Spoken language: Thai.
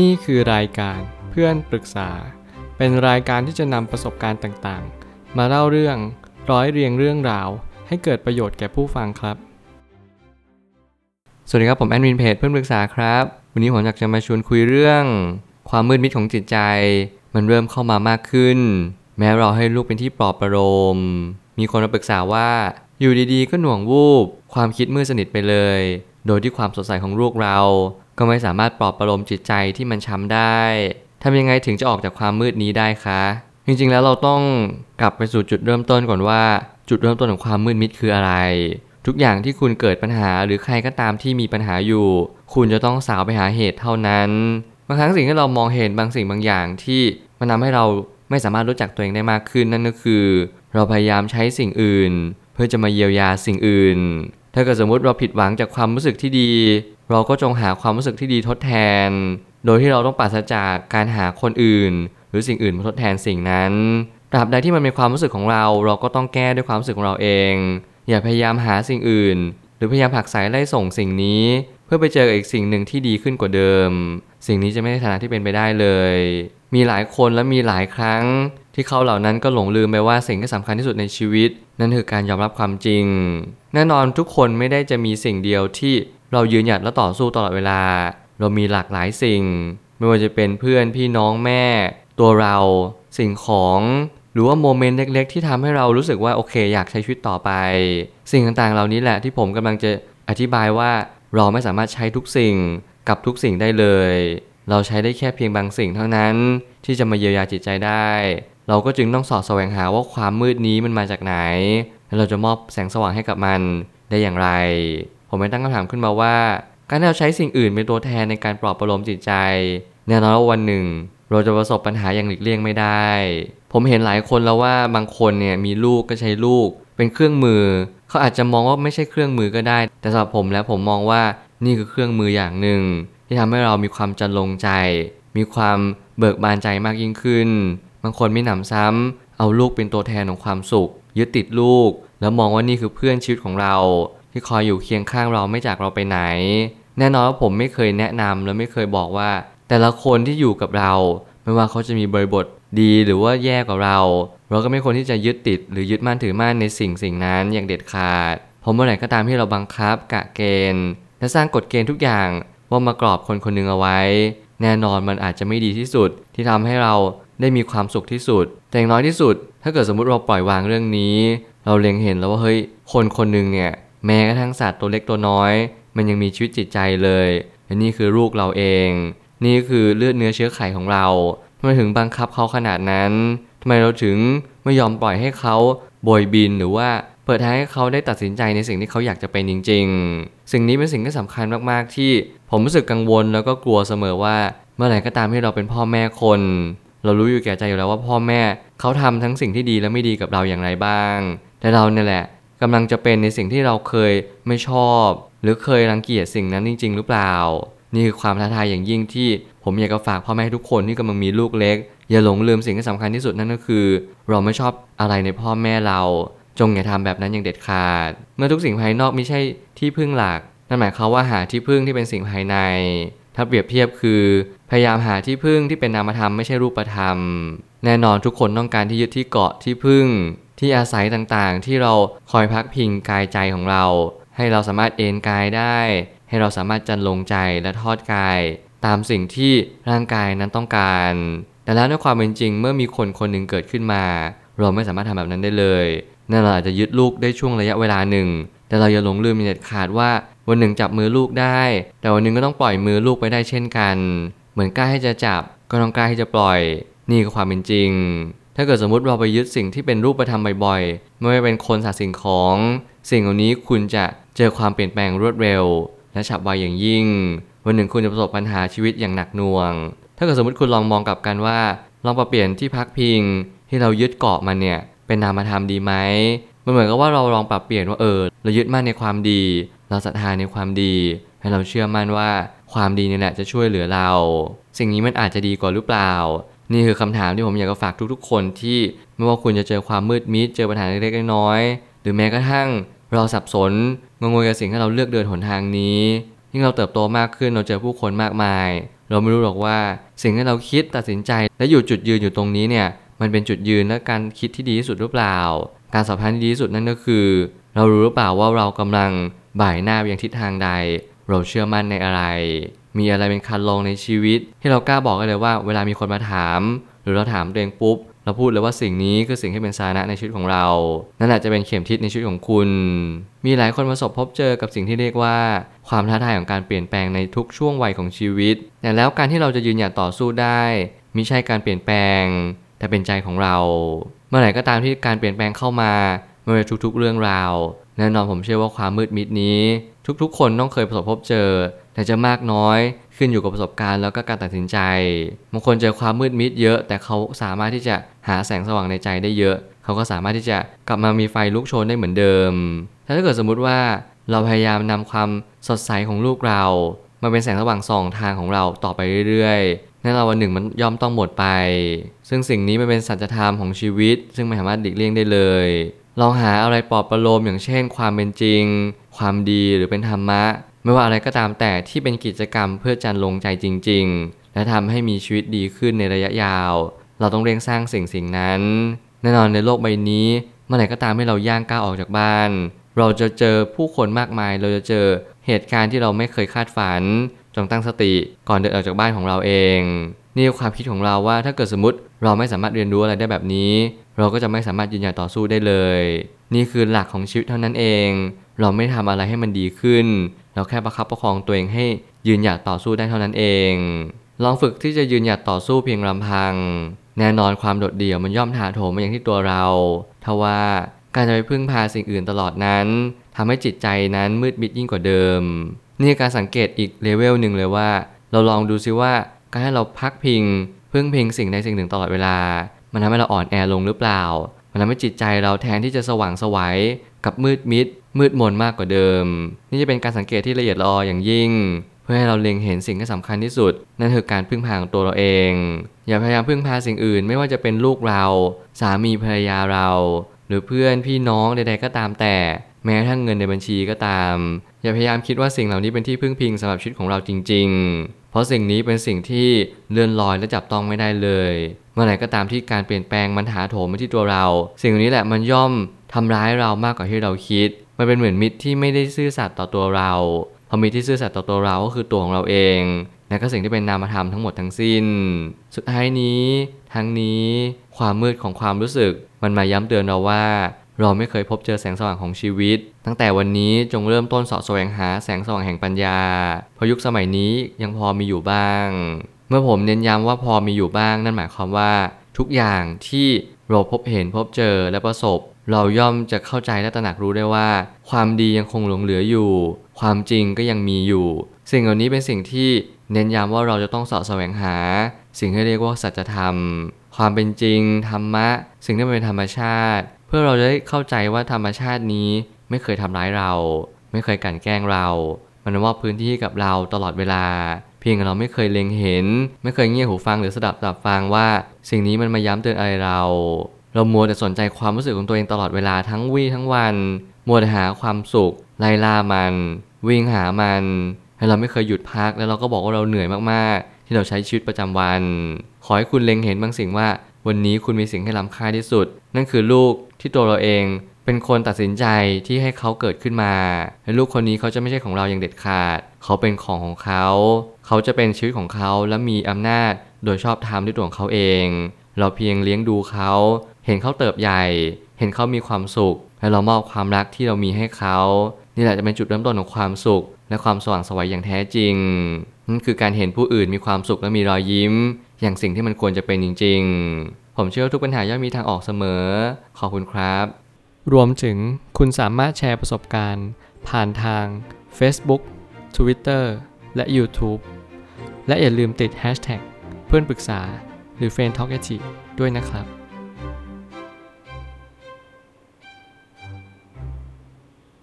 นี่คือรายการเพื่อนปรึกษา เป็นรายการที่จะนำประสบการณ์ต่างๆ มาเล่าเรื่องร้อยเรียงเรื่องราว ให้เกิดประโยชน์แก่ผู้ฟังครับ สวัสดีครับผมแอดมินเพจเพื่อนปรึกษาครับ วันนี้ผมอยากจะมาชวนคุยเรื่อง ความมืดมิดของจิตใจ มันเริ่มเข้ามามากขึ้น แม้เราให้ลูกเป็นที่ปลอบประโลมมีคนมาปรึกษาว่า อยู่ดีๆ ก็หน่วงวูบความคิดมืดสนิทไปเลย โดยที่ความสดใสของลูกเรา ก็ไม่สามารถปลอบประโลมจิตใจที่มันช้ำได้ทำยังไงถึงจะออกจากความมืดนี้ได้คะ จริงๆแล้วเราต้องกลับไปสู่จุดเริ่มต้นก่อนว่า จุดเริ่มต้นของความมืดมิดคืออะไร ทุกอย่างที่คุณเกิดปัญหาหรือใครก็ตามที่มีปัญหาอยู่ คุณจะต้องสาวไปหาเหตุเท่านั้น บางครั้งสิ่งที่เรามองเห็นบางสิ่งบางอย่างที่มันทาให้เราไม่สามารถรู้จักตัวเองได้มากขึ้นนั่นก็คือ เราพยายามใช้สิ่งอื่น เพื่อจะมาเยียวยาสิ่งอื่น ถ้าเกิดสมมติเราผิดหวังจากความรู้สึกที่ดี เราก็จงหาความรู้สึกที่ดีทดแทน โดยที่เราต้องปราศจากการหาคนอื่น หรือสิ่งอื่นมาทดแทนสิ่งนั้นตราบใดที่มันเป็นความรู้สึกของเรา เราก็ต้องแก้ด้วยความรู้สึกของเราเอง อย่าพยายามหาสิ่งอื่น หรือพยายามผักสายไล่ส่งสิ่งนี้ เพื่อไปเจออีกสิ่งหนึ่งที่ดีขึ้นกว่าเดิม สิ่งนี้จะไม่ใช่ฐานะที่เป็นไปได้เลย มีหลายคนและมีหลายครั้ง ที่เขาเหล่านั้นก็หลงลืมไปว่าสิ่งที่สำคัญที่สุดในชีวิต นั่นคือการยอมรับความจริง แน่นอนทุกคนไม่ได้จะมีสิ่งเดียวที่ เรายืนหยัดและต่อสู้ตลอดเวลา เรามีหลากหลายสิ่ง ไม่ว่าจะเป็นเพื่อนพี่น้องแม่ ตัวเราสิ่งของ หรือว่าโมเมนต์เล็ก ๆ ที่ทำให้เรารู้สึกว่าโอเค อยากใช้ชีวิตต่อไป สิ่งต่างๆ เหล่านี้แหละที่ผมกำลังจะอธิบายว่าเราไม่สามารถใช้ทุกสิ่งกับทุกสิ่งได้เลย เราใช้ได้แค่เพียงบางสิ่งเท่านั้นที่จะมาเยียวยาจิตใจได้ เราก็จึงต้องสอดแสวงหาว่าความมืดนี้มันมาจากไหน และเราจะมอบแสงสว่างให้กับมันได้อย่างไร ผมไม่ตั้งคำถามขึ้นมาว่า การที่เราใช้สิ่งอื่นเป็นตัวแทนในการปลอบประโลมจิตใจแน่นอนว่าวันหนึ่ง เราจะประสบปัญหาอย่างหลีกเลี่ยงไม่ได้ ผมเห็นหลายคนแล้วว่าบางคนเนี่ยมีลูกก็ใช้ลูก เป็นเครื่องมือ เขาอาจจะมองว่าไม่ใช่เครื่องมือก็ได้ แต่สำหรับผมแล้วผมมองว่านี่คือเครื่องมืออย่างหนึ่ง ที่ทำให้เรามีความจันลงใจ มีความเบิกบานใจมากยิ่งขึ้น บางคนไม่หนำซ้ำเอาลูกเป็นตัวแทนของความสุข ยึดติดลูก แล้วมองว่านี่คือเพื่อนชีวิตของเรา ที่คอยอยู่เคียงข้างเราไม่จากเราไปไหน แน่นอนว่าผมไม่เคยแนะนำและไม่เคยบอกว่า แต่ละคนที่อยู่กับเรา ไม่ว่าเขาจะมีบริบทดีหรือว่าแย่กว่าเรา เราก็ไม่ควรที่จะยึดติด หรือยึดมั่นถือมั่นในสิ่งสิ่งนั้นอย่างเด็ดขาดเพราะเมื่อไหร่ก็ตามที่เราบังคับกะเกณฑ์และสร้างกฎเกณฑ์ทุกอย่างว่ามากรอบคนคนหนึ่งเอาไว้ แน่นอนมันอาจจะไม่ดีที่สุดที่ทำให้เราได้มีความสุขที่สุด แต่อย่างน้อยที่สุด ถ้าเกิดสมมุติเราปล่อยวางเรื่องนี้ เราเล็งเห็นแล้วว่าเฮ้ยคนคนหนึ่งเนี่ย แม้กระทั่งสัตว์ตัวเล็กตัวน้อย มันยังมีชีวิตจิตใจเลยและนี่คือลูกเราเอง นี่คือเลือดเนื้อเชื้อไขของเราทำไมถึงบังคับเขาขนาดนั้นทำไมเราถึงไม่ยอมปล่อยให้เขาโบยบินหรือว่าเปิดทางให้เขาได้ตัดสินใจในสิ่งที่เขาอยากจะเป็นจริง ๆ สิ่งนี้เป็นสิ่งที่สำคัญมากๆ ที่ผมรู้สึกกังวลแล้วก็กลัวเสมอว่า เมื่อไหร่ก็ตามที่เราเป็นพ่อแม่คน เรารู้อยู่แก่ใจอยู่แล้วว่าพ่อแม่เขาทำทั้งสิ่งที่ดีและไม่ดีกับเราอย่างไรบ้าง แต่เราเนี่ยแหละ กำลังจะเป็นในสิ่งที่เราเคยไม่ชอบ หรือเคยรังเกียจสิ่งนั้นจริง ๆ หรือเปล่า นี่คือความท้าทายอย่างยิ่งที่ผมอยากจะฝากพ่อแม่ทุกคนที่กำลังมีลูกเล็ก อย่าหลงลืมสิ่งที่สำคัญที่สุดนั่นก็คือ เราไม่ชอบอะไรในพ่อแม่เรา จงอย่าทำแบบนั้นอย่างเด็ดขาด เมื่อทุกสิ่งภายนอกไม่ใช่ที่พึ่งหลัก นั่นหมายความว่าหาที่พึ่งที่เป็นสิ่งภายใน ถ้าเปรียบเทียบคือ พยายามหาที่พึ่งที่เป็นนามธรรมไม่ใช่รูปธรรม แน่นอนทุกคนต้องการที่ยึดที่เกาะที่พึ่ง ที่อาศัยต่างๆ ที่เราคอยพักพิงกายใจของเรา ให้เราสามารถเอนกายได้ ให้เราสามารถจันลงใจและทอดกาย ตามสิ่งที่ร่างกายนั้นต้องการแต่แล้วในความเป็นจริงเมื่อมีคนคนหนึ่งเกิดขึ้นมา เราไม่สามารถทำแบบนั้นได้เลยนั่นเราอาจจะยึดลูกได้ช่วงระยะเวลาหนึ่ง แต่เราอย่าหลงลืมเด็ดขาดว่าวันหนึ่งจับมือลูกได้ แต่วันหนึ่งก็ต้องปล่อยมือลูกไปได้เช่นกัน เหมือนกล้าให้จะจับก็ต้องกล้าให้จะปล่อย นี่คือความเป็นจริง ถ้าเกิดสมมติเราไปยึดสิ่งที่เป็นรูปธรรมบ่อยๆ ไม่ว่าเป็นคนสัตว์สิ่งของ สิ่งเหล่านี้คุณจะเจอความเปลี่ยนแปลงรวดเร็ว และฉับไวอย่างยิ่ง วันหนึ่งคุณจะประสบปัญหาชีวิตอย่างหนักหน่วง ถ้าเกิดสมมติคุณลองมองกลับกันว่า ลองปรับเปลี่ยนที่พักพิง ที่เรายึดเกาะมันเนี่ยเป็นนามธรรมดีไหมมันเหมือนกับว่าเราลองปรับเปลี่ยนว่าเออเรายึดมั่นในความดี เราศรัทธาในความดี ให้เราเชื่อมั่นว่าความดีนี่แหละจะช่วยเหลือเรา สิ่งนี้มันอาจจะดีกว่าหรือเปล่า นี่คือคำถามที่ผมอยากจะฝากทุกๆ คนที่ไม่ว่าคุณจะเจอความมืดมิดเจอปัญหาเล็กๆน้อยๆหรือแม้กระทั่งเราสับสนงงวยกับสิ่งที่เราเลือกเดินหนทางนี้ยิ่งเราเติบโตมากขึ้นเราเจอผู้คนมากมาย เราไม่รู้หรอกว่าสิ่งที่เราคิดตัดสินใจ และอยู่จุดยืนอยู่ตรงนี้เนี่ยมันเป็นจุดยืนและการคิดที่ดีที่สุดหรือเปล่า การสัมพันธ์ที่ดีที่สุดนั่นก็คือ เรารู้หรือเปล่าว่าเรากำลังบ่ายหน้าไปยังทิศทางใด เราเชื่อมั่นในอะไร มีอะไรเป็นคันลองในชีวิต ที่เรากล้าบอกกันเลยว่า เวลามีคนมาถาม หรือเราถามตัวเองปุ๊บ เราพูดเลยว่าสิ่งนี้คือสิ่งที่เป็นสาระในชีวิตของเรา นั่นแหละจะเป็นเข็มทิศในชีวิตของคุณ มีหลายคนประสบพบเจอกับสิ่งที่เรียกว่า ความท้าทายของการเปลี่ยนแปลงในทุกช่วงวัยของชีวิต แต่แล้วการที่เราจะยืนหยัดต่อสู้ได้มิใช่การเปลี่ยนแปลง แต่เป็นใจของเรา เมื่อไหร่ก็ตามที่การเปลี่ยนแปลงเข้ามาไม่ว่าทุกๆเรื่องราวแน่นอนผมเชื่อว่าความมืดมิดนี้ ทุกๆ คนต้องเคยประสบพบเจอ แต่จะมากน้อยขึ้นอยู่กับประสบการณ์แล้วก็การตัดสินใจบางคนเจอความมืดมิดเยอะ แต่เขาสามารถที่จะหาแสงสว่างในใจได้เยอะ เขาก็สามารถที่จะกลับมามีไฟลุกโชนได้เหมือนเดิม ถ้าเกิดสมมุติว่าเราพยายามนำความสดใสของลูกเรามาเป็นแสงสว่างส่องทางของเราต่อไปเรื่อยๆแน่นอนวันหนึ่งมันย่อมต้องหมดไป ซึ่งสิ่งนี้มันเป็นสัจธรรมของชีวิต ซึ่งไม่สามารถหลีกเลี่ยงได้เลยลองหาอะไรปลอบประโลมอย่างเช่น ความเป็นจริง ความดีหรือเป็นธรรมะ ไม่ว่าอะไรก็ตามแต่ที่เป็นกิจกรรมเพื่อจันลงใจจริง ๆ และทำให้มีชีวิตดีขึ้นในระยะยาว เราต้องเร่งสร้างสิ่งสิ่งนั้น แน่นอนในโลกใบนี้เมื่อไหร่ก็ตามให้เราย่างก้าวออกจากบ้าน เราจะเจอผู้คนมากมาย เราจะเจอเหตุการณ์ที่เราไม่เคยคาดฝัน จงตั้งสติก่อนเดินออกจากบ้านของเราเองนี่คือความคิดของเราว่าถ้าเกิดสมมติเราไม่สามารถเรียนรู้อะไรได้แบบนี้ เราก็จะไม่สามารถยืนหยัดต่อสู้ได้เลย นี่คือหลักของชีวิตเท่านั้นเอง เราไม่ทำอะไรให้มันดีขึ้น เราแค่ประคับประคองตัวเองให้ยืนหยัดต่อสู้ได้เท่านั้นเอง ลองฝึกที่จะยืนหยัดต่อสู้เพียงลำพัง แน่นอนความโดดเดี่ยวมันย่อมถาโถมมาอย่างที่ตัวเราทว่าการจะไปพึ่งพาสิ่งอื่นตลอดนั้นทำให้จิตใจนั้นมืดมิดยิ่งกว่าเดิม นี่คือการสังเกตอีกเลเวลหนึ่งเลยว่า เราลองดูซิว่าการให้เราพักพิง พึ่งพิงสิ่งใดสิ่งหนึ่งตลอดเวลา มันทำให้เราอ่อนแอลงหรือเปล่า มันทำให้จิตใจเราแทนที่จะสว่างสวัยกับมืดมิด มืดมนมากกว่าเดิม นี่จะเป็นการสังเกตที่ละเอียดลอออย่างยิ่ง เพื่อให้เราเล็งเห็นสิ่งที่สำคัญที่สุด นั่นคือการพึ่งพาของตัวเราเอง อย่าพยายามพึ่งพาสิ่งอื่น ไม่ว่าจะเป็นลูกเรา สามีภรรยาเรา หรือเพื่อนพี่น้องใดๆก็ตามแต่ แม้ทั่งเงินในบัญชีก็ตาม อย่าพยายามคิดว่าสิ่งเหล่านี้เป็นที่พึ่งพิงสำหรับชีวิตของเราจริง ๆ เพราะสิ่งนี้เป็นสิ่งที่เลื่อนลอยและจับต้องไม่ได้เลย เมื่อไหร่ก็ตามที่การเปลี่ยนแปลงมันถาโถมมาที่ตัวเรา สิ่งนี้แหละมันย่อมทำร้ายเรามากกว่าที่เราคิด มันเป็นเหมือนมิตรที่ไม่ได้ซื่อสัตย์ต่อตัวเราพอมิตรที่ซื่อสัตย์ต่อตัวเราก็คือตัวของเราเองและก็สิ่งที่เป็นนามธรรมทั้งหมดทั้งสิ้น สุดท้ายนี้ ทั้งนี้ความมืดของความรู้สึก มันมาย้ำเตือนเราว่า เราไม่เคยพบเจอแสงสว่างของชีวิต ตั้งแต่วันนี้จงเริ่มต้นสาะแสวงหาแสงสว่างแห่งปัญญาเพราะยุคสมัยนี้ยังพอมีอยู่บ้าง เมื่อผมเน้นย้ำว่าพอมีอยู่บ้าง นั่นหมายความว่า ทุกอย่างที่เราพบเห็นพบเจอและประสบ เราย่อมจะเข้าใจและตระหนักรู้ได้ว่า ความดียังคงหลงเหลืออยู่ ความจริงก็ยังมีอยู่ สิ่งเหล่านี้เป็นสิ่งที่เน้นย้ำว่าเราจะต้องเสาะแสวงหา สิ่งที่เรียกว่าสัจธรรม ความเป็นจริง ธรรมะ สิ่งที่เป็นธรรมชาติ เพื่อเราจะได้เข้าใจว่าธรรมชาตินี้ไม่เคยทำร้ายเรา ไม่เคยกลั่นแกล้งเรา มันมอบพื้นที่กับเราตลอดเวลา เพียงเราไม่เคยเล็งเห็น ไม่เคยเงี่ยหูฟังหรือสดับสับฟังว่า สิ่งนี้มันมาย้ำเตือนอะไรเรา เรามัวแต่สนใจความรู้สึกของตัวเองตลอดเวลาทั้งวี่ทั้งวัน มัวแต่หาความสุข ไล่ล่ามัน วิ่งหามันและเราไม่เคยหยุดพักแล้วเราก็บอกว่าเราเหนื่อยมากๆ ที่เราใช้ชีวิตประจำวัน ขอให้คุณเล็งเห็นบางสิ่งว่า วันนี้คุณมีสิ่งให้ล้ำค่าที่สุด นั่นคือลูกที่ตัวเราเองเป็นคนตัดสินใจที่ให้เขาเกิดขึ้นมาและลูกคนนี้เขาจะไม่ใช่ของเราอย่างเด็ดขาด เขาเป็นของของเขา เขาจะเป็นชีวิตของเขาและมีอำนาจโดยชอบธรรมด้วยตัวของเขาเอง เราเพียงเลี้ยงดูเขา เห็นเขาเติบใหญ่ เห็นเขามีความสุข และเรามอบความรักที่เรามีให้เขานี่แหละจะเป็นจุดเริ่มต้นของความสุข และความสว่างสวัยอย่างแท้จริงนั่นคือการเห็นผู้อื่นมีความสุขและมีรอยยิ้ม อย่างสิ่งที่มันควรจะเป็นจริง ๆ ผมเชื่อว่าทุกปัญหาย่อมมีทางออกเสมอ ขอบคุณครับ รวมถึงคุณสามารถแชร์ประสบการณ์ ผ่านทาง Facebook Twitter และ YouTube และอย่าลืมติด Hashtag เพื่อนปรึกษา หรือ f r ร e n d t a l k a ด้วยนะครับ